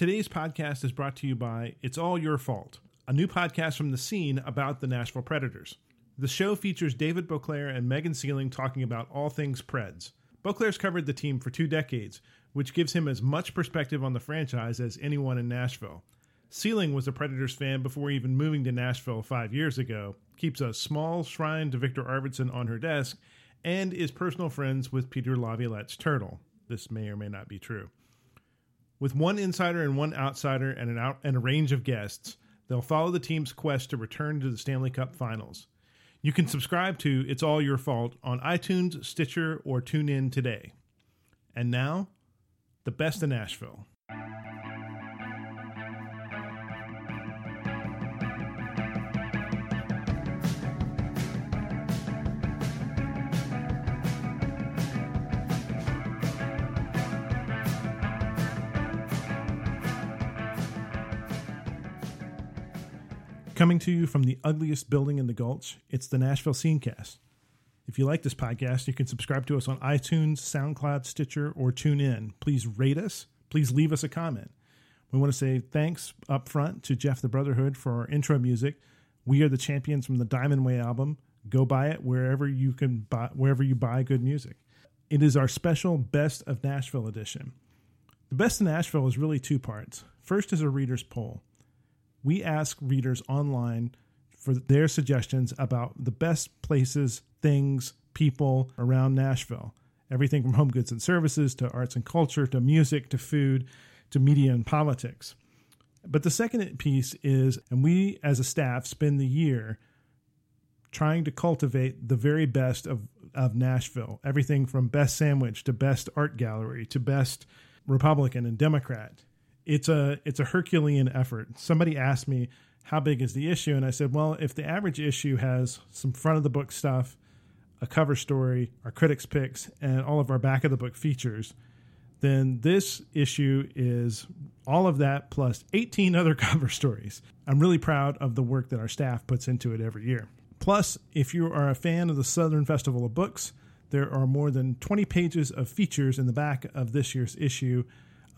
Today's podcast is brought to you by It's All Your Fault, a new podcast from the scene about the Nashville Predators. The show features David Boclair and Megan Seling talking about all things Preds. Boclair's covered the team for two decades, which gives him as much perspective on the franchise as anyone in Nashville. Sealing was a Predators fan before even moving to Nashville five years ago, keeps a small shrine to Viktor Arvidsson on her desk, and is personal friends with Peter Laviolette's turtle. This may or may not be true. With one insider and one outsider and, an out, and a range of guests, they'll follow the team's quest to return to the Stanley Cup finals. You can subscribe to It's All Your Fault on iTunes, Stitcher, or tune in today. And now, the best in Nashville. Coming to you from the ugliest building in the Gulch, it's the Nashville Scenecast. If you like this podcast, you can subscribe to us on iTunes, SoundCloud, Stitcher, or tune in. Please rate us. Please leave us a comment. We want to say thanks up front to Jeff the Brotherhood for our intro music. We are the champions from the Diamond Way album. Go buy it wherever you can buy wherever you buy good music. It is our special Best of Nashville edition. The Best of Nashville is really two parts. First is a reader's poll we ask readers online for their suggestions about the best places, things, people around Nashville. Everything from home goods and services to arts and culture to music to food to media and politics. But the second piece is, and we as a staff spend the year trying to cultivate the very best of, of Nashville. Everything from best sandwich to best art gallery to best Republican and Democrat it's a it's a Herculean effort. Somebody asked me how big is the issue, and I said, well, if the average issue has some front of the book stuff, a cover story, our critics picks, and all of our back of the book features, then this issue is all of that plus 18 other cover stories. I'm really proud of the work that our staff puts into it every year. Plus, if you are a fan of the Southern Festival of Books, there are more than 20 pages of features in the back of this year's issue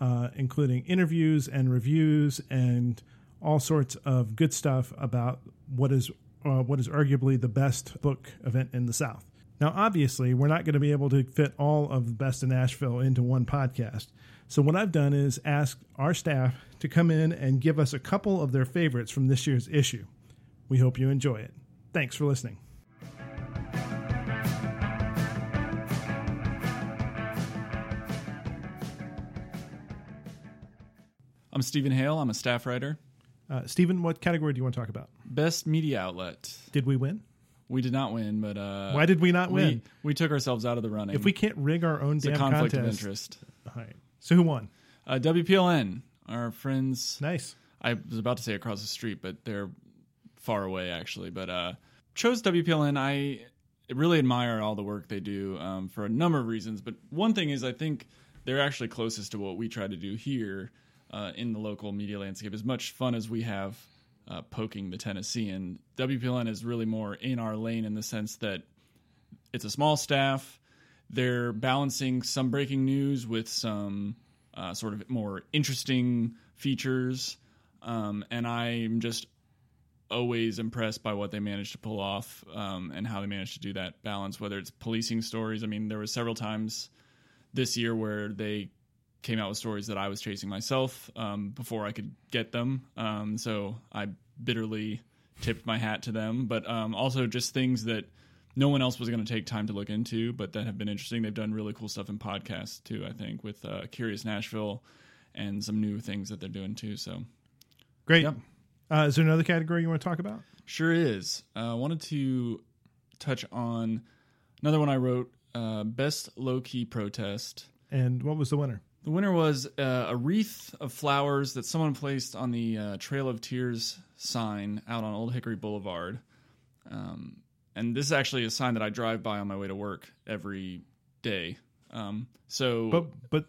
uh, including interviews and reviews and all sorts of good stuff about what is uh, what is arguably the best book event in the South. Now, obviously, we're not going to be able to fit all of the best in Nashville into one podcast. So, what I've done is ask our staff to come in and give us a couple of their favorites from this year's issue. We hope you enjoy it. Thanks for listening. I'm Steven Hale. I'm a staff writer. Uh, Steven, what category do you want to talk about? Best media outlet. Did we win? We did not win, but uh, why did we not we, win? We took ourselves out of the running. If we can't rig our own it's damn a conflict contest, of interest. All right. So who won? Uh, WPLN, our friends. Nice. I was about to say across the street, but they're far away actually. But uh, chose WPLN. I really admire all the work they do um, for a number of reasons. But one thing is, I think they're actually closest to what we try to do here uh, in the local media landscape. As much fun as we have uh, poking the Tennessean, WPLN is really more in our lane in the sense that it's a small staff. They're balancing some breaking news with some uh, sort of more interesting features, um, and I'm just always impressed by what they managed to pull off um, and how they managed to do that balance. Whether it's policing stories, I mean, there were several times this year where they came out with stories that I was chasing myself um, before I could get them. Um, so I bitterly tipped my hat to them, but um, also just things that no one else was going to take time to look into, but that have been interesting. They've done really cool stuff in podcasts too, I think, with uh, Curious Nashville and some new things that they're doing too. So great. Yep. Uh, is there another category you want to talk about? Sure is. Uh, I uh, wanted to touch on another one I wrote uh, Best Low Key Protest. And what was the winner? The winner was uh, a wreath of flowers that someone placed on the uh, Trail of Tears sign out on Old Hickory Boulevard. Um, and this is actually a sign that I drive by on my way to work every day. Um, so, but but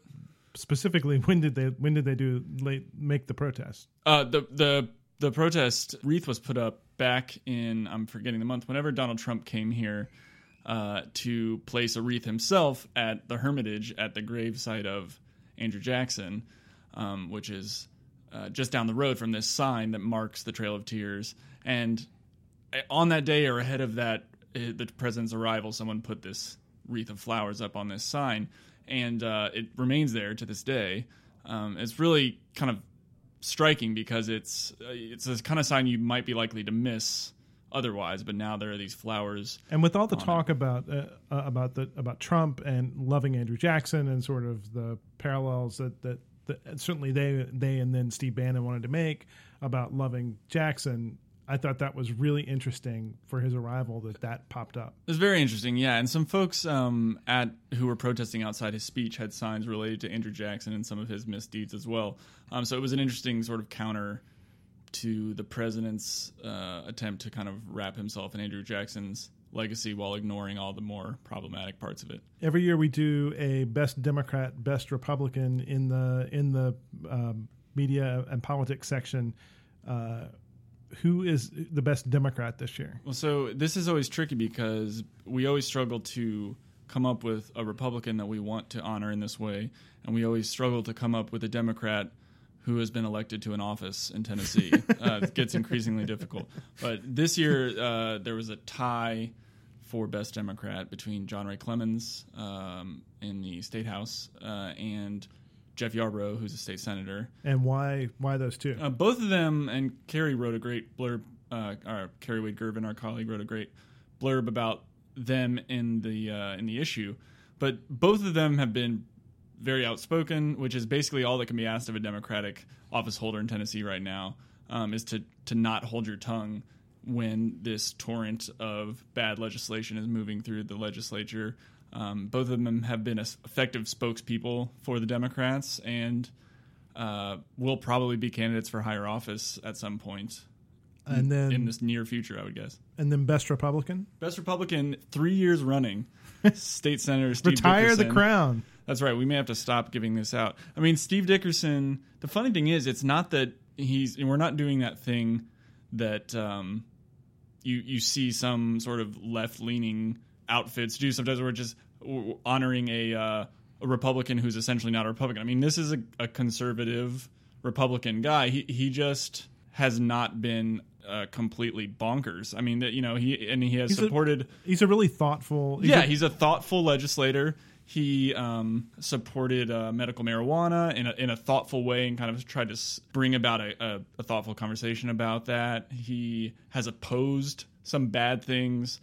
specifically, when did they when did they do late make the protest? Uh, the the the protest wreath was put up back in I'm forgetting the month. Whenever Donald Trump came here uh, to place a wreath himself at the Hermitage at the gravesite of Andrew Jackson, um, which is uh, just down the road from this sign that marks the Trail of Tears. And uh, on that day or ahead of that, uh, the president's arrival, someone put this wreath of flowers up on this sign, and uh, it remains there to this day. Um, it's really kind of striking because it's uh, it's a kind of sign you might be likely to miss otherwise. But now there are these flowers, and with all the talk it. about uh, uh, about the about Trump and loving Andrew Jackson and sort of the parallels that that, that certainly they they and then Steve Bannon wanted to make about loving Jackson. I thought that was really interesting for his arrival that that popped up. It was very interesting, yeah. And some folks um, at who were protesting outside his speech had signs related to Andrew Jackson and some of his misdeeds as well. Um, so it was an interesting sort of counter to the president's uh, attempt to kind of wrap himself in Andrew Jackson's legacy while ignoring all the more problematic parts of it. Every year we do a best Democrat, best Republican in the in the um, media and politics section. Uh, who is the best Democrat this year? Well, so this is always tricky because we always struggle to come up with a Republican that we want to honor in this way, and we always struggle to come up with a Democrat who has been elected to an office in Tennessee. uh, it gets increasingly difficult. But this year, uh, there was a tie for best Democrat between John Ray Clemmons um, in the state house uh, and Jeff Yarbro, who's a state senator. And why why those two? Uh, both of them, and Cari wrote a great blurb. Uh, our Cari Wade Gervin, our colleague, wrote a great blurb about them in the uh, in the issue. But both of them have been very outspoken, which is basically all that can be asked of a Democratic office holder in Tennessee right now, um, is to to not hold your tongue when this torrent of bad legislation is moving through the legislature. Um, both of them have been effective spokespeople for the Democrats and uh, will probably be candidates for higher office at some point. And then in this near future, I would guess. And then best Republican, best Republican, three years running, State Senator Steve retire Dickerson. the crown. That's right. We may have to stop giving this out. I mean, Steve Dickerson. The funny thing is, it's not that he's. We're not doing that thing that um, you you see some sort of left leaning outfits do. Sometimes we're just honoring a, uh, a Republican who's essentially not a Republican. I mean, this is a, a conservative Republican guy. He he just has not been uh, completely bonkers. I mean, that you know he and he has he's supported. A, he's a really thoughtful. He's yeah, a, he's a thoughtful legislator. He um, supported uh, medical marijuana in a, in a thoughtful way and kind of tried to bring about a, a, thoughtful conversation about that. He has opposed some bad things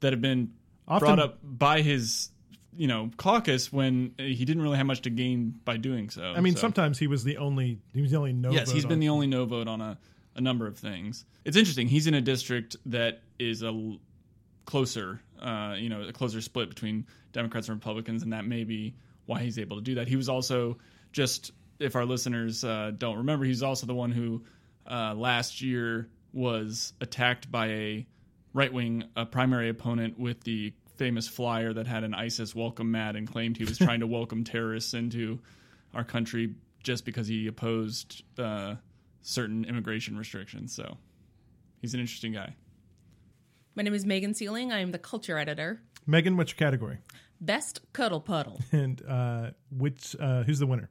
that have been Often, brought up by his you know caucus when he didn't really have much to gain by doing so. I mean, so. sometimes he was the only he was the only no. Yes, he's been on. the only no vote on a, a number of things. It's interesting. He's in a district that is a closer, uh, you know, a closer split between Democrats and Republicans, and that may be why he's able to do that. He was also just if our listeners uh, don't remember, he's also the one who uh, last year was attacked by a right wing a primary opponent with the famous flyer that had an ISIS welcome mat and claimed he was trying to welcome terrorists into our country just because he opposed uh, certain immigration restrictions. So he's an interesting guy. My name is Megan Seling. I am the culture editor. Megan, what's your category? Best cuddle puddle. And uh, which uh, who's the winner?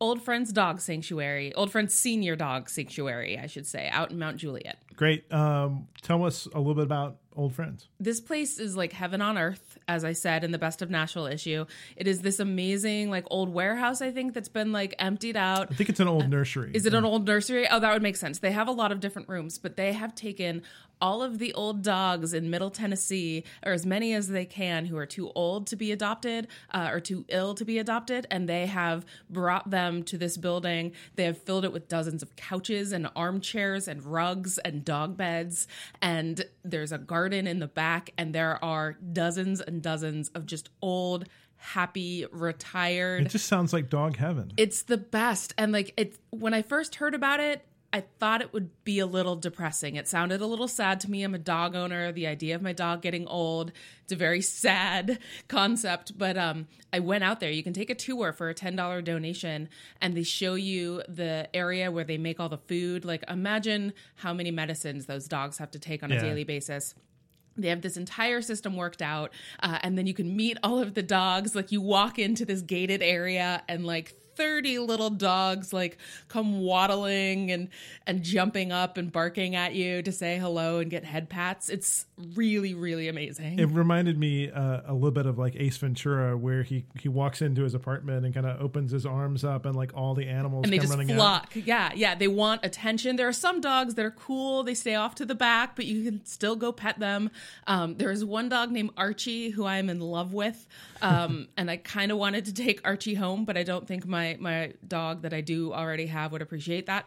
Old Friends Dog Sanctuary, Old Friends Senior Dog Sanctuary, I should say, out in Mount Juliet. Great. Um, tell us a little bit about Old Friends. This place is like heaven on earth, as I said in the Best of Nashville issue. It is this amazing, like old warehouse, I think, that's been like emptied out. I think it's an old uh, nursery. Is it an old nursery? Oh, that would make sense. They have a lot of different rooms, but they have taken all of the old dogs in Middle Tennessee, or as many as they can, who are too old to be adopted uh, or too ill to be adopted, and they have brought them to this building. They have filled it with dozens of couches and armchairs and rugs and dog beds, and there's a garden in the back, and there are dozens and dozens of just old happy retired it just sounds like dog heaven it's the best and like it's when i first heard about it I thought it would be a little depressing. It sounded a little sad to me. I'm a dog owner. The idea of my dog getting old, it's a very sad concept. But um, I went out there. You can take a tour for a $10 donation, and they show you the area where they make all the food. Like, imagine how many medicines those dogs have to take on yeah. a daily basis they have this entire system worked out uh, and then you can meet all of the dogs like you walk into this gated area and like 30 little dogs like come waddling and and jumping up and barking at you to say hello and get head pats. It's really really amazing. It reminded me uh, a little bit of like Ace Ventura, where he he walks into his apartment and kind of opens his arms up, and like all the animals and they come just running out. flock. Yeah, yeah. They want attention. There are some dogs that are cool. They stay off to the back, but you can still go pet them. Um, there is one dog named Archie who I am in love with, um, and I kind of wanted to take Archie home, but I don't think my my dog that I do already have would appreciate that.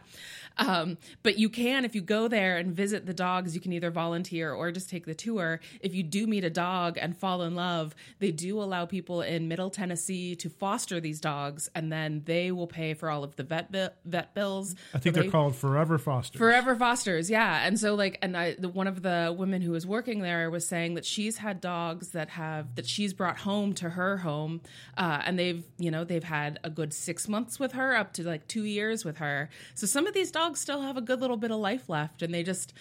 Um, but you can, if you go there and visit the dogs, you can either volunteer or just take the tour. If you do meet a dog and fall in love, they do allow people in Middle Tennessee to foster these dogs, and then they will pay for all of the vet bi- vet bills. I think So they're they- called Forever Foster. Forever Fosters, yeah. And so like and I the one of the women who was working there was saying that she's had dogs that have that she's brought home to her home uh, and they've you know they've had a good six months with her up to like two years with her so some of these dogs still have a good little bit of life left and they just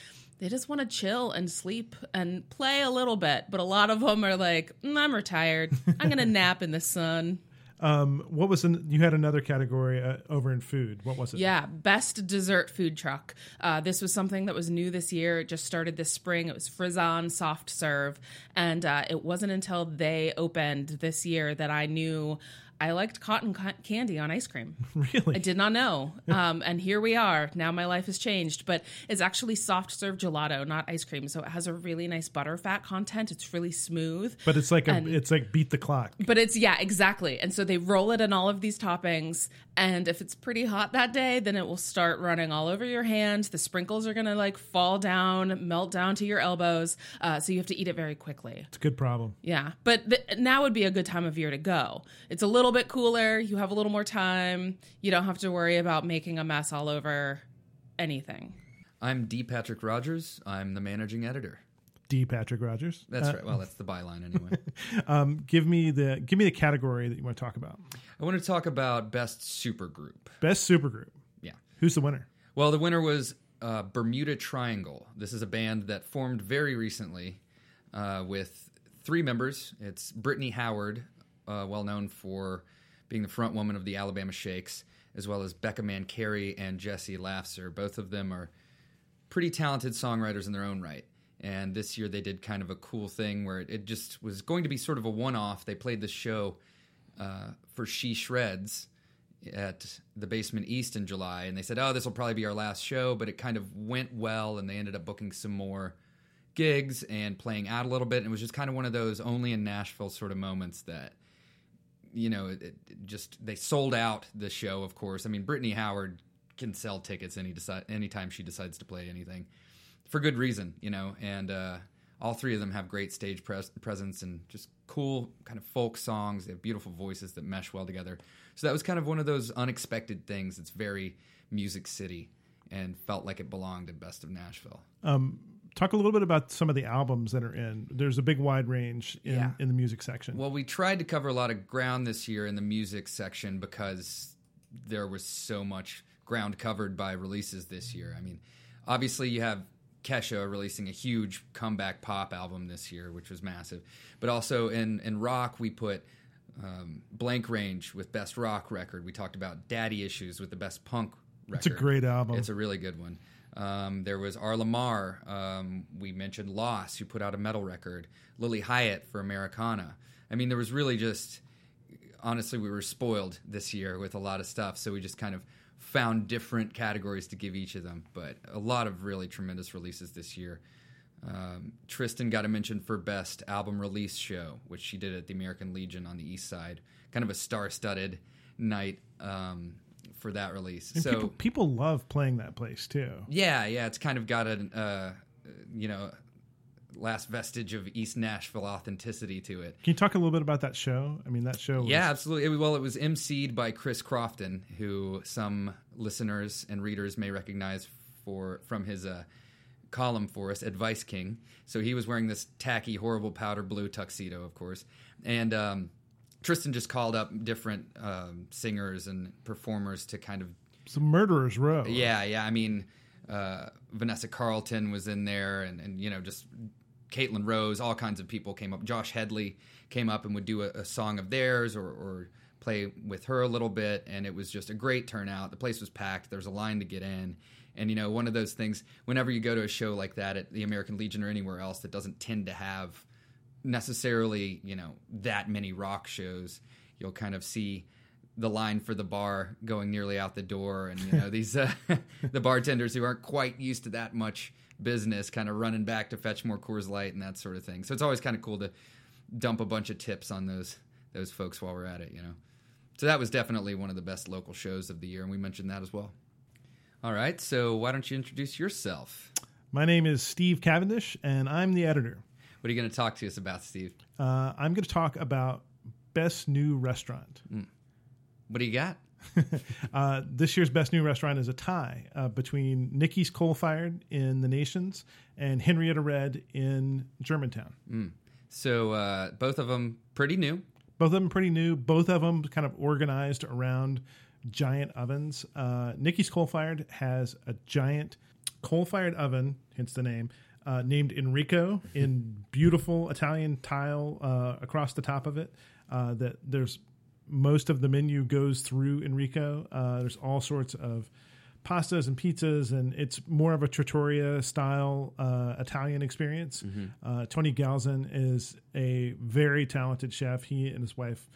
they just want to chill and sleep and play a little bit but a lot of them are like "Mm, i'm retired i'm gonna nap in the sun Um, what was an, you had another category uh, over in food? What was it? Yeah, best dessert food truck. Uh, this was something that was new this year. It just started this spring. It was Frizon Soft Serve, and uh, it wasn't until they opened this year that I knew I liked cotton ca- candy on ice cream. really. I did not know. Um, and here we are. Now my life has changed, but it's actually soft serve gelato, not ice cream. So it has a really nice butter fat content. It's really smooth. But it's like a, it's like beat the clock. But it's yeah, exactly. And so they roll it in all of these toppings, and if it's pretty hot that day, then it will start running all over your hand. The sprinkles are gonna like fall down, melt down to your elbows. Uh, so you have to eat it very quickly. It's a good problem. Yeah, but th- now would be a good time of year to go. It's a little bit cooler. You have a little more time. You don't have to worry about making a mess all over anything. I'm D. Patrick Rodgers. I'm the managing editor. D. Patrick Rodgers. That's Uh, right. Well, that's the byline anyway. Um, give me the give me the category that you want to talk about. I want to talk about best supergroup. Best supergroup. Yeah. Who's the winner? Well, the winner was uh, Bermuda Triangle. This is a band that formed very recently uh, with three members. It's Brittany Howard, uh, well known for being the front woman of the Alabama Shakes, as well as Becca Mancari and Jesse Lafser. Both of them are pretty talented songwriters in their own right. And this year they did kind of a cool thing where it, it just was going to be sort of a one off. They played this show uh, for She Shreds at the Basement East in July, and they said, "Oh, this will probably be our last show," but it kind of went well, and they ended up booking some more gigs and playing out a little bit. And it was just kind of one of those only in Nashville sort of moments that, you know, it, it just they sold out the show. Of course, I mean, Brittany Howard can sell tickets any decide anytime she decides to play anything for good reason, you know, and uh, all three of them have great stage pres- presence and just cool kind of folk songs. They have beautiful voices that mesh well together. So that was kind of one of those unexpected things. It's very Music City and felt like it belonged in Best of Nashville. Talk a little bit about some of the albums that are in. There's a big wide range in, Yeah. in the music section. Well, we tried to cover a lot of ground this year in the music section because there was so much ground covered by releases this year. I mean, obviously you have Kesha releasing a huge comeback pop album this year, which was massive. But also in in rock, we put um, Blank Range with best rock record. We talked about Daddy Issues with the best punk record. it's a great album. It's a really good one. Um, there was Arla Marr. Um, we mentioned Loss, who put out a metal record. Lilly Hiatt for Americana. I mean, there was really just, honestly, we were spoiled this year with a lot of stuff. So we just kind of found different categories to give each of them. But a lot of really tremendous releases this year. Um, Tristen got a mention for best album release show, which she did at the American Legion on the East Side. Kind of a star-studded night um, for that release. and so people, people love playing that place too. yeah, yeah, it's kind of got a, uh, you know, last vestige of East Nashville authenticity to it. Can you talk a little bit about that show? I mean, that show. Was, Yeah, absolutely. It well, it was emceed by Chris Crofton, who some listeners and readers may recognize for from his uh, column for us, Advice King. So he was wearing this tacky, horrible powder blue tuxedo, of course, and um, Tristen just called up different um, singers and performers to kind of a murderer's row. Yeah, yeah. I mean, uh, Vanessa Carlton was in there, and, and you know, just Caitlin Rose, all kinds of people came up. Josh Hedley came up and would do a, a song of theirs, or, or play with her a little bit, and it was just a great turnout. The place was packed. There was a line to get in. And you know, one of those things. Whenever you go to a show like that at the American Legion or anywhere else that doesn't tend to have necessarily, you know, that many rock shows, you'll kind of see the line for the bar going nearly out the door, and you know these uh, the bartenders who aren't quite used to that much business, kind of running back to fetch more Coors Light and that sort of thing. So it's always kind of cool to dump a bunch of tips on those those folks while we're at it, you know. So that was definitely one of the best local shows of the year, and we mentioned that as well. All right, so why don't you introduce yourself? My name is Steve Cavendish, and I'm the editor. What are you going to talk to us about, Steve? Uh, I'm going to talk about best new restaurant. What do you got? Uh, this year's best new restaurant is a tie uh, between Nicky's Coal Fired in the Nations and Henrietta Red in Germantown. So uh, both of them pretty new. Both of them pretty new. Both of them kind of organized around giant ovens. Uh, Nicky's Coal Fired has a giant coal fired oven, hence the name, uh, named Enrico in beautiful Italian tile uh, across the top of it. Uh, that there's most of the menu goes through Enrico. Uh, there's all sorts of pastas and pizzas, and it's more of a trattoria style uh, Italian experience. Uh, Tony Galzin is a very talented chef. He and his wife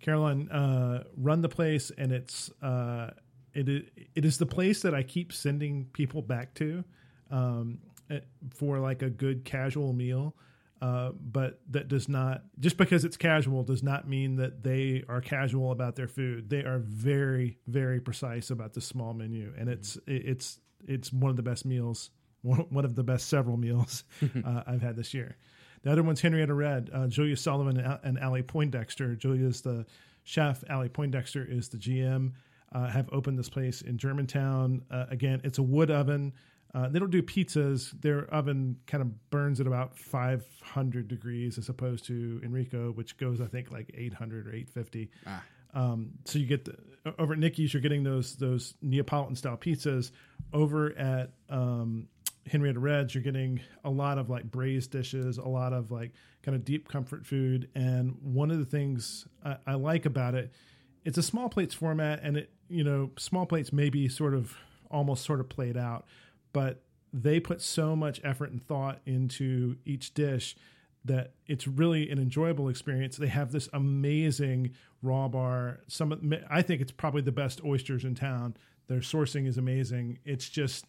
Caroline uh, run the place, and it's uh, it is it is the place that I keep sending people back to um, eh, for like a good casual meal. Uh, but that does not just because it's casual does not mean that they are casual about their food. They are very very precise about the small menu, and it's it's it's one of the best meals, one one of the best several meals uh, I've had this year. The other one's Henrietta Red, uh, Julia Sullivan, and Allie Poindexter. Julia's the chef. Allie Poindexter is the GM. Uh, have opened this place in Germantown. Uh, again, it's a wood oven. Uh, they don't do pizzas. Their oven kind of burns at about 500 degrees as opposed to Enrico, which goes, I think, like 800 or 850. Um, so you get the, over at Nicky's, you're getting those those Neapolitan style pizzas. Over at um, Henrietta Red's, you're getting a lot of like braised dishes, a lot of like kind of deep comfort food. And one of the things I, I like about it, it's a small plates format, and it you know small plates may be sort of almost sort of played out, but they put so much effort and thought into each dish that it's really an enjoyable experience. They have this amazing raw bar. Some I think it's probably the best oysters in town. Their sourcing is amazing. It's just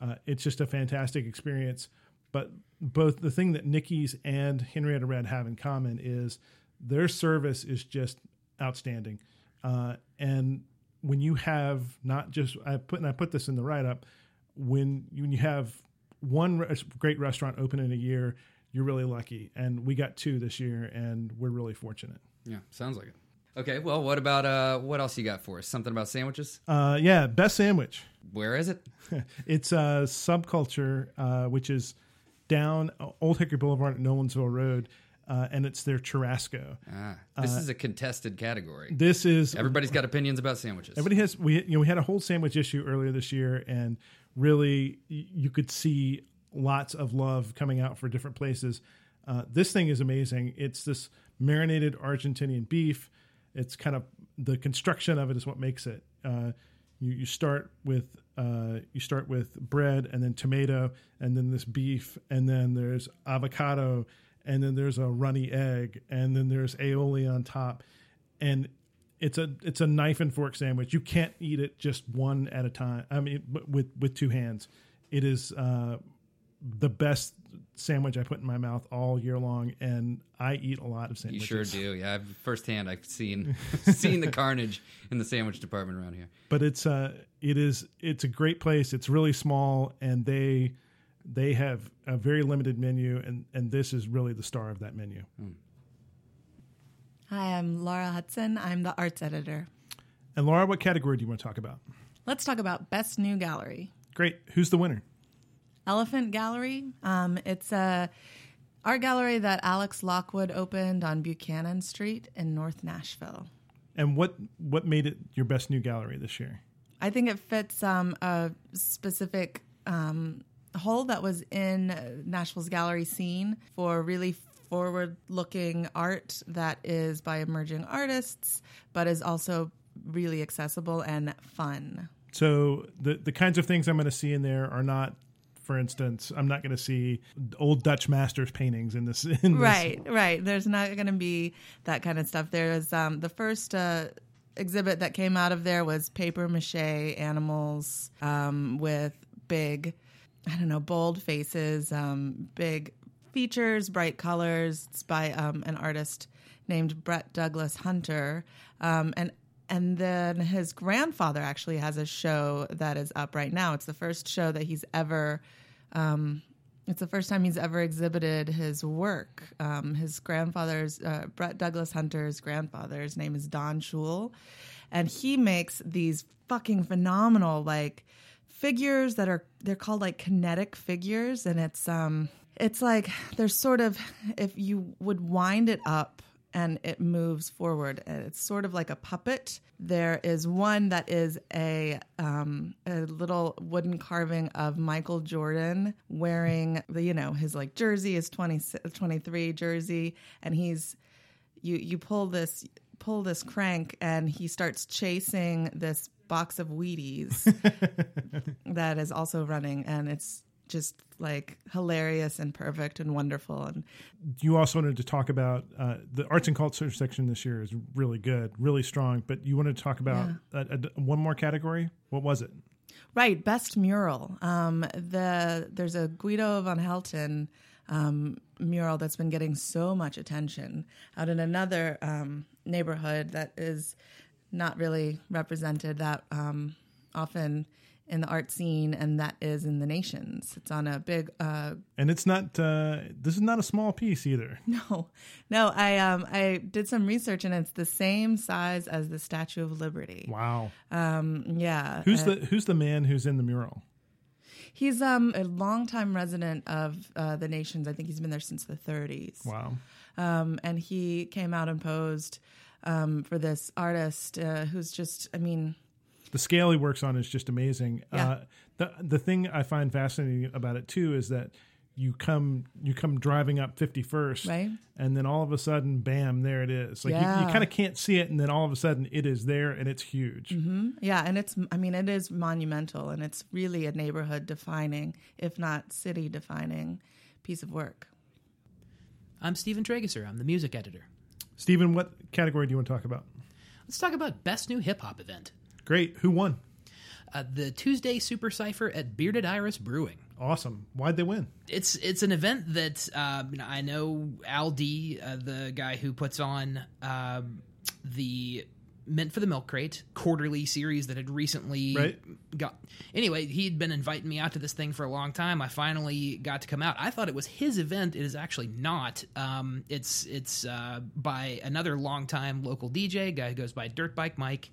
uh, it's just a fantastic experience. But both the thing that Nicky's and Henrietta Red have in common is their service is just outstanding. Uh, and when you have not just I put and I put this in the write up when you, when you have one re- great restaurant open in a year, you're really lucky. And we got two this year, and we're really fortunate. Yeah, sounds like it. Okay, well, what about uh, what else you got for us? Something about sandwiches? Uh, yeah, best sandwich. Where is it? it's a subculture uh, which is down Old Hickory Boulevard at Nolensville Road, uh, and it's their churrasco. Ah, this is a contested category. This is Everybody's got opinions about sandwiches. Everybody has we you know we had a whole sandwich issue earlier this year, and really you could see lots of love coming out for different places. Uh, this thing is amazing. It's this marinated Argentinian beef. It's kind of the construction of it is what makes it. Uh, you, you start with uh, you start with bread and then tomato and then this beef and then there's avocado and then there's a runny egg and then there's aioli on top and it's a it's a knife and fork sandwich. You can't eat it just one at a time. I mean, with with two hands. It is uh, the best sandwich I put in my mouth all year long, and I eat a lot of sandwiches. you sure do. Yeah, I've, firsthand, I've seen seen the carnage in the sandwich department around here. But it's uh, it is it's a great place. It's really small, and they they have a very limited menu, and and this is really the star of that menu. Hi, I'm Laura Hutson. I'm the arts editor. And Laura, what category do you want to talk about? Let's talk about Best New Gallery. Great. Who's the winner? Elephant Gallery. Um, it's a art gallery that Alex Lockwood opened on Buchanan Street in North Nashville. And what what made it your best new gallery this year? I think it fits um, a specific um, hole that was in Nashville's gallery scene for really forward looking art that is by emerging artists, but is also really accessible and fun. So the the kinds of things I'm going to see in there are not, for instance, I'm not going to see old Dutch masters paintings in this. In this. Right, right. There's not going to be that kind of stuff. There's um, the first uh, exhibit that came out of there was paper mache animals um, with big, I don't know, bold faces, um, big features, bright colors. It's by um, an artist named Brett Douglas Hunter, um, and and then his grandfather actually has a show that is up right now. It's the first show that he's ever. Um, it's the first time he's ever exhibited his work. Um, his grandfather's uh, Brett Douglas Hunter's grandfather's name is Don Schul, and he makes these fucking phenomenal like figures that are they're called like kinetic figures, and it's um it's like there's sort of if you would wind it up and it moves forward. It's sort of like a puppet. There is one that is a um, a little wooden carving of Michael Jordan wearing the you know his like jersey his 20, 23 jersey, and he's you you pull this pull this crank and he starts chasing this box of Wheaties that is also running, and it's just like hilarious and perfect and wonderful and You also wanted to talk about uh, the arts and culture section this year is really good, really strong. But you wanted to talk about uh a, one more category. What was it? Right, best mural. Um, the there's a Guido van Helten um, mural that's been getting so much attention out in another um, neighborhood that is not really represented that um, often in the art scene, and that is in the Nations. It's on a big uh, And it's not. Uh, this is not a small piece either. no, no. I um I did some research, and it's the same size as the Statue of Liberty. Wow. Um, yeah. Who's Uh, the Who's the man who's in the mural? He's um a longtime resident of uh, the nations. I think he's been there since the 30s. Wow. Um, and he came out and posed um, for this artist uh, who's just, I mean, the scale he works on is just amazing. Yeah. Uh, the the thing I find fascinating about it too is that you come you come driving up 51st Right. and then all of a sudden bam there it is like you, Yeah. you kind of can't see it and then all of a sudden it is there and it's huge yeah, and it's, I mean, it is monumental and it's really a neighborhood defining, if not city defining piece of work. I'm Stephen Trageser. I'm the music editor. Stephen what category do you want to talk about Let's talk about best new hip hop event. Great who won Uh, the Tuesday Super Cipher at Bearded Iris Brewing. awesome why'd they win It's it's an event that um, I know Al D, uh, the guy who puts on um the Meant for the Milk Crate quarterly series that had recently Right. got. Anyway, he'd been inviting me out to this thing for a long time. I finally got to come out. I thought it was his event. It is actually not. Um, it's it's uh, by another longtime local DJ guy who goes by Dirt Bike Mike.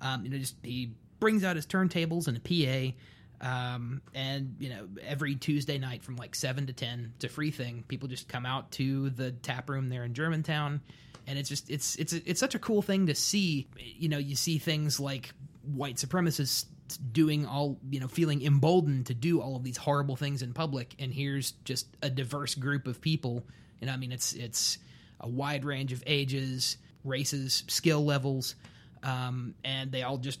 Um, you know, just he brings out his turntables and a PA. Um, and you know, every Tuesday night from like seven to ten, it's a free thing. People just come out to the tap room there in Germantown, and it's just it's it's it's such a cool thing to see. You know, you see things like white supremacists doing all you know, feeling emboldened to do all of these horrible things in public, and here's just a diverse group of people. And I mean, it's it's a wide range of ages, races, skill levels, um, and they all just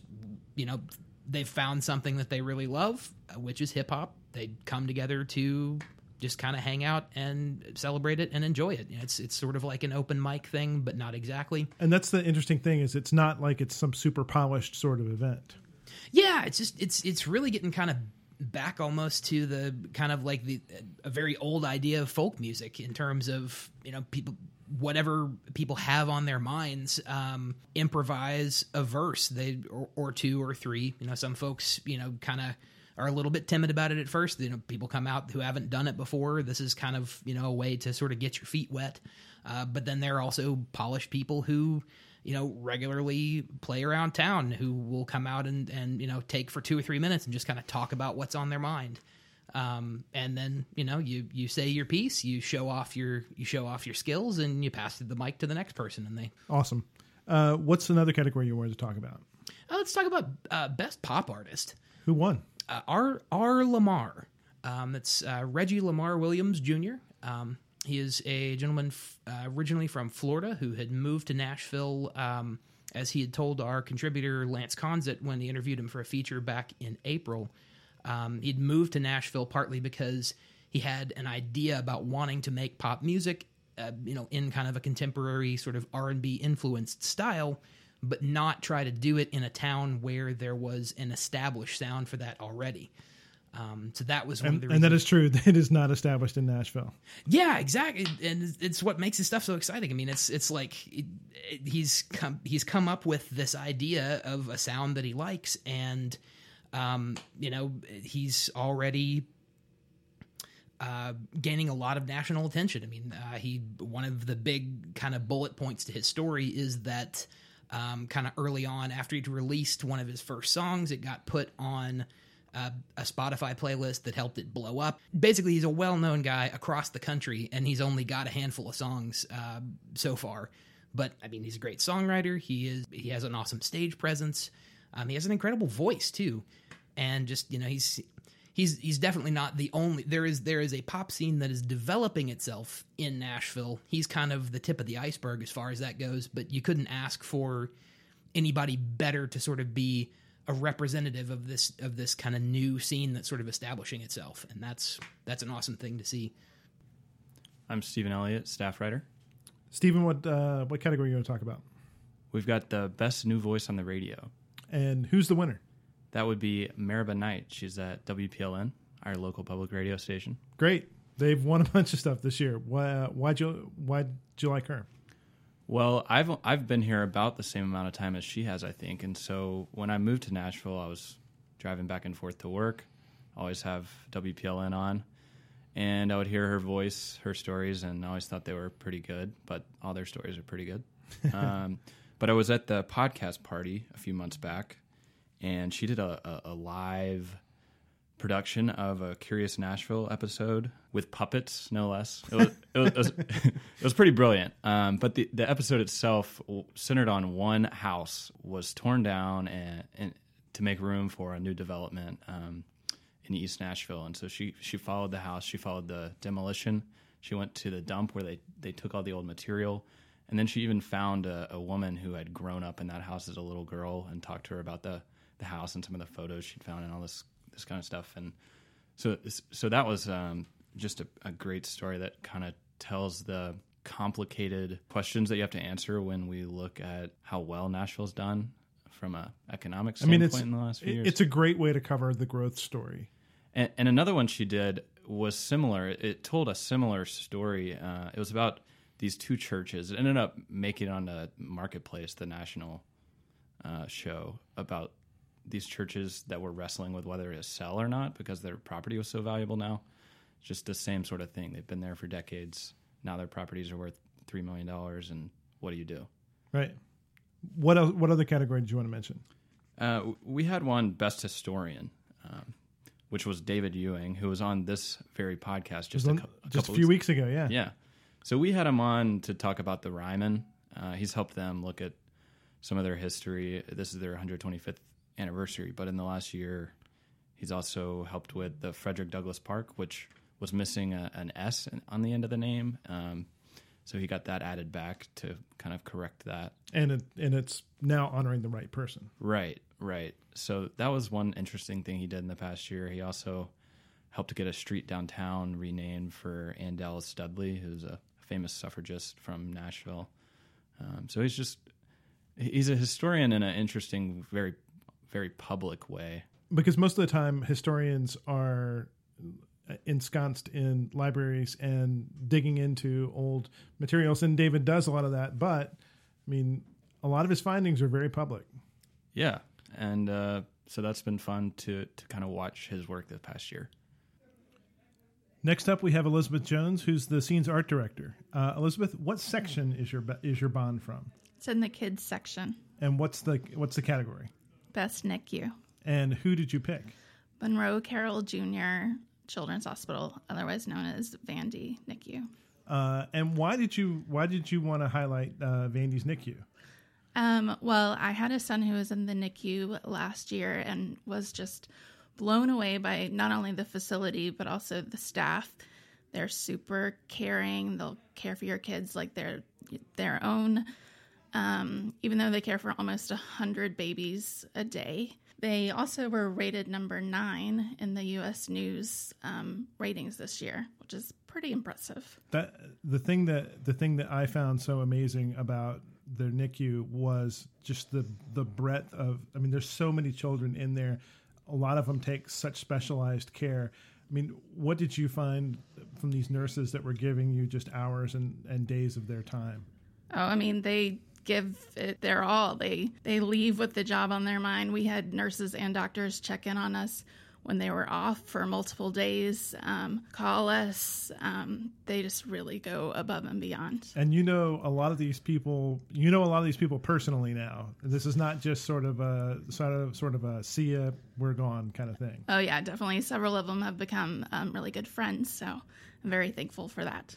you know they've found something that they really love, uh, which is hip hop. They come together to just kind of hang out and celebrate it and enjoy it. You know, It's it's sort of like an open mic thing, but not exactly. and that's the interesting thing is it's not like it's some super polished sort of event Yeah, it's just it's it's really getting kind of back almost to the kind of like the a very old idea of folk music in terms of you know people whatever people have on their minds um improvise a verse. They or, or two or three. You know some folks you know kind of are a little bit timid about it at first. You know people come out who haven't done it before. This is kind of you know a way to sort of get your feet wet. Uh, but then there are also polished people who you know regularly play around town who will come out and and you know take for two or three minutes and just kind of talk about what's on their mind um, and then you know you you say your piece you show off your you show off your skills and you pass the mic to the next person and they awesome uh, what's another category you wanted to talk about uh, let's talk about uh, best pop artist who won uh, R. R. Lamar. Um, that's uh, Reggie Lamar Williams Jr. Um, he is a gentleman f- uh, originally from Florida who had moved to Nashville, um, as he had told our contributor Lance Conzett when he interviewed him for a feature back in April. Um, he'd moved to Nashville partly because he had an idea about wanting to make pop music, uh, you know, in kind of a contemporary sort of R and B influenced style, but not try to do it in a town where there was an established sound for that already. Um, so that was one And, of the and that reasons- is true. It is not established in Nashville. yeah, exactly, and it's- it's what makes his stuff so exciting. I mean, it's it's like it, it- he's come he's come up with this idea of a sound that he likes, and um, you know he's already uh, gaining a lot of national attention. I mean, uh, he one of the big kind of bullet points to his story is that um, kind of early on after he'd released one of his first songs, it got put on uh, a Spotify playlist that helped it blow up. Basically, he's a well-known guy across the country, and he's only got a handful of songs uh, so far. But I mean, he's a great songwriter. He is. He has an awesome stage presence. Um, he has an incredible voice too, and just you know, he's he's he's definitely not the only. There is there is a pop scene that is developing itself in Nashville. He's kind of the tip of the iceberg as far as that goes. But you couldn't ask for anybody better to sort of be a representative of this of this kind of new scene that's sort of establishing itself, and that's that's an awesome thing to see. I'm Stephen Elliott, staff writer. Stephen, what uh, what category are you going to talk about? We've got the best new voice on the radio. And who's the winner? That would be Meribah Knight. She's at WPLN, our local public radio station. Great. They've won a bunch of stuff this year. Why, why'd you why'd you like her? Well, I've I've been here about the same amount of time as she has, I think. And so when I moved to Nashville, I was driving back and forth to work. Always have WPLN on, and I would hear her voice, her stories, and I always thought they were pretty good. But all their stories are pretty good. um, but I was at the podcast party a few months back, and she did a, a, a live production of a Curious Nashville episode with puppets, no less. It was, it was, it was, it was pretty brilliant. Um, but the, the episode itself, centered on one house, was torn down and, and to make room for a new development um, in East Nashville. And so she she followed the house. She followed the demolition. She went to the dump where they they took all the old material. And then she even found a, a woman who had grown up in that house as a little girl and talked to her about the, the house and some of the photos she'd found and all this this kind of stuff. And so so that was um, just a, a great story that kind of tells the complicated questions that you have to answer when we look at how well Nashville's done from a economic I standpoint mean, it's in the last few years. it's a great way to cover the growth story. And, and another one she did was similar. It told a similar story. Uh, it was about these two churches. It ended up making it on the marketplace, the national uh, show about these churches that were wrestling with whether to sell or not because their property was so valuable now. Just the same sort of thing. They've been there for decades. Now their properties are worth three million dollars, and what do you do? Right. What else, what other category did you want to mention? Uh, we had one best historian, um, which was David Ewing, who was on this very podcast just a, cou- a just a couple few weeks weeks ago, yeah. Yeah. So we had him on to talk about the Ryman. Uh, he's helped them look at some of their history. This is their 125th anniversary, but in the last year, he's also helped with the Frederick Douglass Park, which was missing a, an S on the end of the name. Um, so he got that added back to kind of correct that. And it, and it's now honoring the right person. Right, right. So that was one interesting thing he did in the past year. He also helped to get a street downtown renamed for Anne Dallas Dudley, who's a famous suffragist from Nashville. Um, so he's just he's a historian in an interesting, very very public way. Because most of the time, historians are ensconced in libraries and digging into old materials, and David does a lot of that. But I mean, a lot of his findings are very public. Yeah, and uh, so that's been fun to to kind of watch his work this past year. Next up, we have Elizabeth Jones, who's the scene's art director. Uh, Elizabeth, what section is your is your bond from, It's in the kids section. and what's the what's the category? Best NICU. And who did you pick? Monroe Carroll Jr. Children's Hospital, otherwise known as Vandy NICU. Uh, and why did you why did you want to highlight uh, Vandy's NICU? Um, well, I had a son who was in the NICU last year and was just blown away by not only the facility but also the staff. They're super caring. They'll care for your kids like they're their own. Um, even though they care for almost 100 babies a day. They also were rated number nine in the U.S. News um, ratings this year, which is pretty impressive. that the thing that the thing that I found so amazing about their NICU was just the the breadth of. I mean, there's so many children in there. A lot of them take such specialized care. I mean, what did you find from these nurses that were giving you just hours and, and days of their time? Oh, I mean, they give it their all. They they leave with the job on their mind. We had nurses and doctors check in on us when they were off for multiple days, um, call us. Um, they just really go above and beyond. And you know a lot of these people. You know a lot of these people personally now. This is not just sort of a sort of sort of a see ya, we're gone kind of thing. Oh yeah, definitely. Several of them have become um, really good friends, so I'm very thankful for that.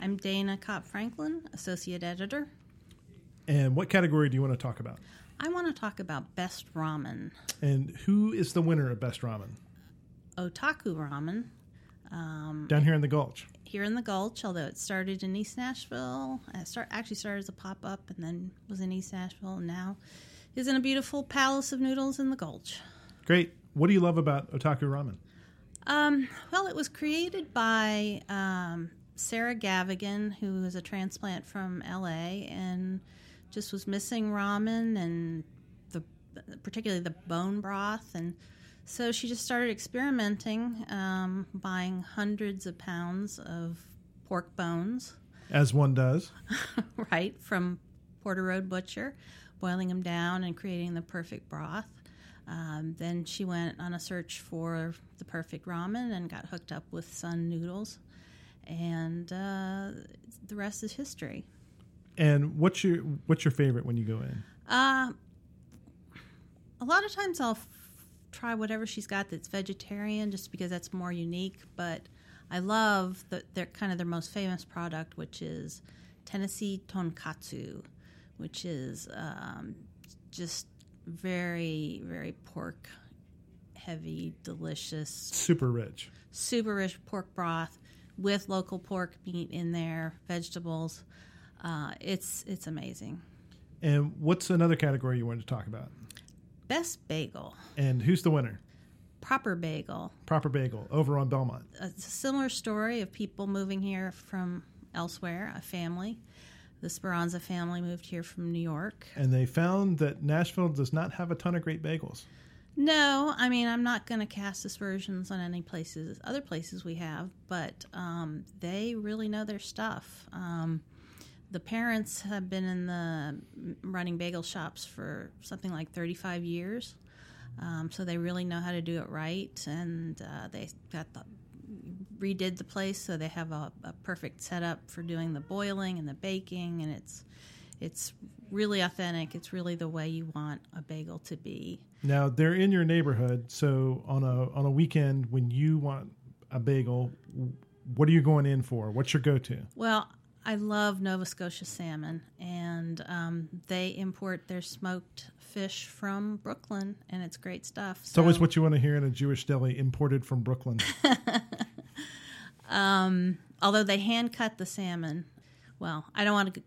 I'm Dana Kopp Franklin, Associate Editor. And what category do you want to talk about? I want to talk about best ramen. And who is the winner of best ramen Otaku Ramen down here in the Gulch? here in the Gulch, although it started in East Nashville. It start, actually started as a pop up and then was in East Nashville and now is in a beautiful palace of noodles in the Gulch. Great. What do you love about Otaku Ramen? Um, well, it was created by um, Sarah Gavigan, who is a transplant from LA and just was missing ramen and the particularly the bone broth and so she just started experimenting, um, buying hundreds of pounds of pork bones, As one does. right, from Porter Road Butcher, boiling them down and creating the perfect broth. Um, then she went on a search for the perfect ramen and got hooked up with Sun Noodles. And uh, the rest is history. And what's your what's your favorite when you go in? Uh, a lot of times I'll f- try whatever she's got that's vegetarian just because that's more unique. But I love the, their kind of their most famous product, which is Tennessee tonkatsu, which is um, just very, very pork heavy, delicious, Super rich. super rich pork broth with local pork meat in there, vegetables. Uh, it's it's amazing. And what's another category you wanted to talk about? Best bagel, And who's the winner? proper bagel. Proper Bagel over on Belmont. It's a similar story of people moving here from elsewhere. A family, the Speranza family, moved here from New York. And they found that Nashville does not have a ton of great bagels. No, I mean I'm not going to cast aspersions on any places, other places we have, but um, they really know their stuff. Um, the parents have been in the running bagel shops for something like 35 years, um, so they really know how to do it right, and uh, they got the redid the place so they have a, a perfect setup for doing the boiling and the baking, and it's it's really authentic. It's really the way you want a bagel to be. Now they're in your neighborhood, so on a on a weekend when you want a bagel, what are you going in for? What's your go to? Well, I love Nova Scotia salmon, and um, they import their smoked fish from Brooklyn, and it's great stuff. It's always what you want to hear in a Jewish deli imported from Brooklyn. although they hand cut the salmon. Well, I don't want to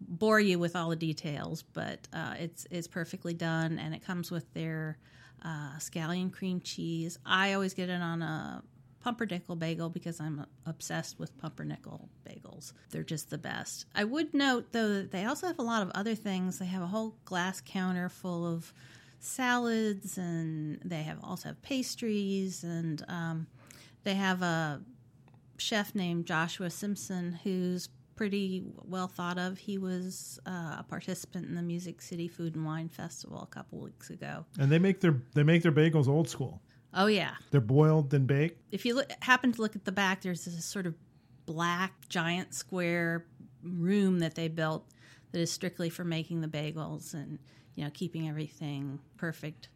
bore you with all the details, but uh, it's it's perfectly done, and it comes with their uh, scallion cream cheese. I always get it on a pumpernickel bagel because I'm obsessed with pumpernickel bagels. They're just the best. I would note though that they also have a lot of other things. They have a whole glass counter full of salads, and they have also have pastries, and um, they have a chef named Joshua Simpson who's pretty well thought of. He was uh, a participant in the Music City Food and Wine Festival a couple weeks ago. and they make their they make their bagels old school. Oh yeah, They're boiled then baked. if you look, happen to look at the back, there's this sort of black giant square room that they built that is strictly for making the bagels and you know keeping everything perfect.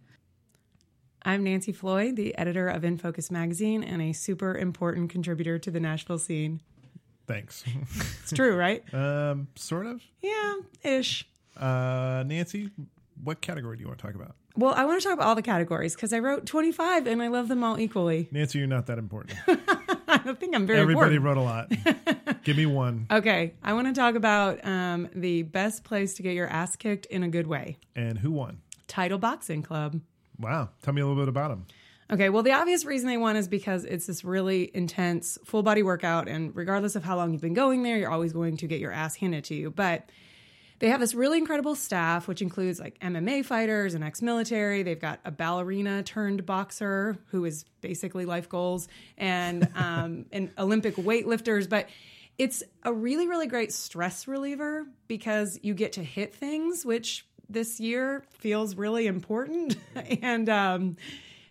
I'm Nancy Floyd, the editor of In Focus magazine and a super important contributor to the Nashville scene. Thanks. It's true, right? um, sort of. Yeah, ish. Uh, Nancy, what category do you want to talk about? Well, I want to talk about all the categories because I wrote 25 and I love them all equally. Nancy, you're not that important. I I think I'm very Everybody important. wrote a lot. Give me one. Okay, I want to talk about um, the best place to get your ass kicked in a good way. And who won? Title Boxing Club. Wow. Tell me a little bit about them. Okay, well, the obvious reason they won is because it's this really intense full body workout, and regardless of how long you've been going there, you're always going to get your ass handed to you. But they have this really incredible staff, which includes like MMA fighters and ex military. They've got a ballerina turned boxer who is basically life goals, and um, and Olympic weightlifters. But it's a really, really great stress reliever because you get to hit things, which this year feels really important. and um,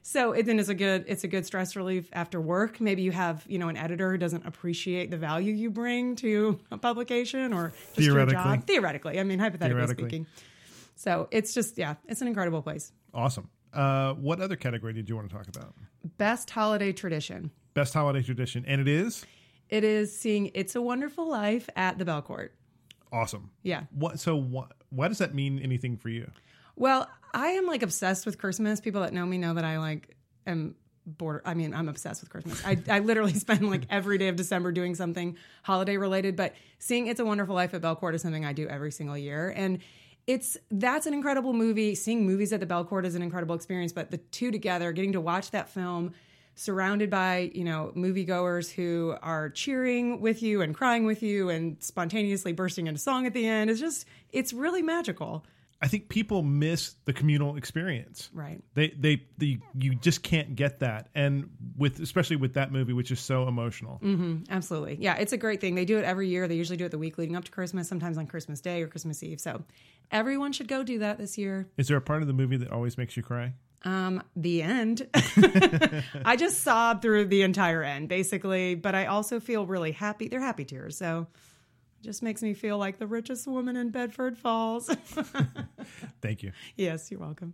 so it, then it's a good it's a good stress relief after work. Maybe you have you know an editor who doesn't appreciate the value you bring to a publication or just your Theoretically. job. Theoretically, I mean hypothetically Theoretically. speaking. So it's just yeah, it's an incredible place. Awesome. Uh, what other category did you want to talk about? Best holiday tradition. Best holiday tradition. And it is It is seeing It's a Wonderful Life at the Belcourt. awesome. Yeah. What so what why does that mean anything for you? Well, I am like obsessed with Christmas. People that know me know that I like am border. I mean, I'm obsessed with Christmas. I, I literally spend like every day of December doing something holiday related. But seeing It's a Wonderful Life at Belcourt is something I do every single year, and it's that's an incredible movie. Seeing movies at the Belcourt is an incredible experience. But the two together, getting to watch that film. Surrounded by you know moviegoers who are cheering with you and crying with you and spontaneously bursting into song at the end is just it's really magical, I think people miss the communal experience. right? They, they, they, you just can't get that, and with especially with that movie, which is so emotional. Absolutely. Yeah, it's a great thing. They do it every year. They usually do it the week leading up to Christmas, sometimes on Christmas Day or Christmas Eve. So everyone should go do that this year. Is there a part of the movie that always makes you cry? Um, the end. I just sobbed through the entire end, basically, but I also feel really happy. They're happy tears. So just makes me feel like the richest woman in Bedford Falls. Thank you. yes, you're welcome.